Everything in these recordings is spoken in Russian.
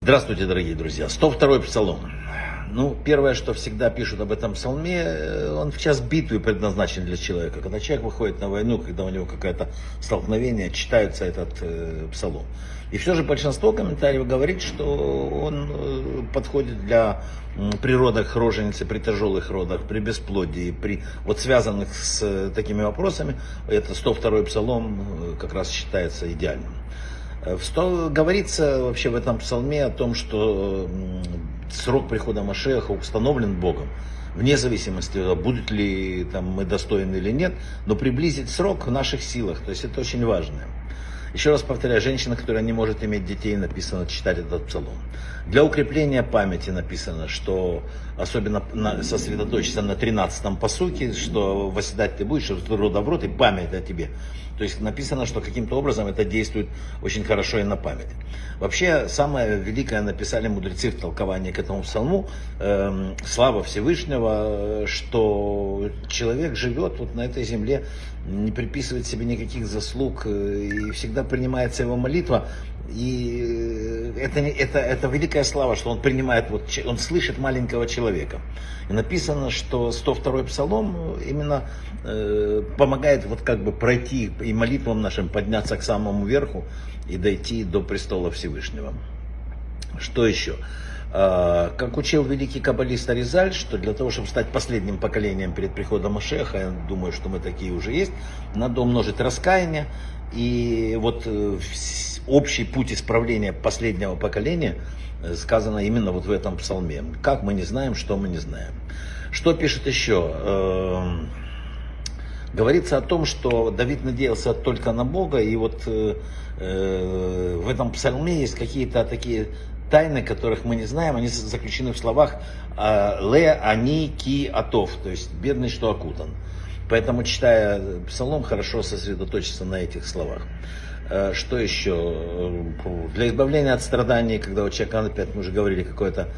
Здравствуйте, дорогие друзья. 102-й псалом. Ну, первое, что всегда пишут об этом псалме, э, он в час битвы предназначен для человека. Когда человек выходит на войну, когда у него какое-то столкновение, читается этот э, псалом. И все же большинство комментариев говорит, что он э, подходит для э, при родах роженицы, при тяжелых родах, при бесплодии, при вот связанных с э, такими вопросами. Это 102-й псалом э, как раз считается идеальным. Э, в Говорится вообще в этом псалме о том, что срок прихода Машеха установлен Богом, вне зависимости, будут ли там, мы достойны или нет, но приблизить срок в наших силах, то есть это очень важно. Еще раз повторяю, женщина, которая не может иметь детей, написано читать этот псалом. Для укрепления памяти написано, что особенно на, сосредоточиться на 13-м посуке, что восседать ты будешь, что рода в рот и память о тебе. То есть написано, что каким-то образом это действует очень хорошо и на память. Вообще, самое великое написали мудрецы в толковании к этому псалму, э, слава Всевышнего, что человек живет вот на этой земле, не приписывает себе никаких заслуг, э, и всегда принимается его молитва и э, это, это, это великая слава, что он принимает, вот, он слышит маленького человека. И написано, что 102-й псалом именно э, помогает вот как бы пройти и молитвам нашим подняться к самому верху и дойти до престола Всевышнего. Что еще? А, как учил великий каббалист Аризаль, что для того, чтобы стать последним поколением перед приходом Машеха, я думаю, что мы такие уже есть, надо умножить раскаяние. И вот э, общий путь исправления последнего поколения э, сказано именно вот в этом псалме. Как мы не знаем, что мы не знаем. Что пишет еще? Эм, говорится о том, что Давид надеялся только на Бога, и вот э, в этом псалме есть какие-то такие тайны, которых мы не знаем, они заключены в словах а, «ле они ки атов», то есть «бедный, что окутан». Поэтому, читая псалом, хорошо сосредоточиться на этих словах. Э, что еще? Для избавления от страданий, когда у человека, опять мы уже говорили, какое-то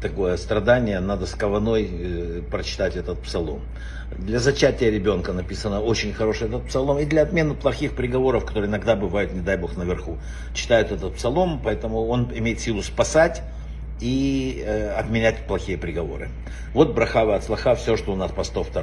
такое страдание, надо с кованой э, прочитать этот псалом. Для зачатия ребенка написано очень хороший этот псалом. И для отмены плохих приговоров, которые иногда бывают, не дай бог, наверху, читают этот псалом, поэтому он имеет силу спасать и э, отменять плохие приговоры. Вот брахава от слаха, все, что у нас по 102.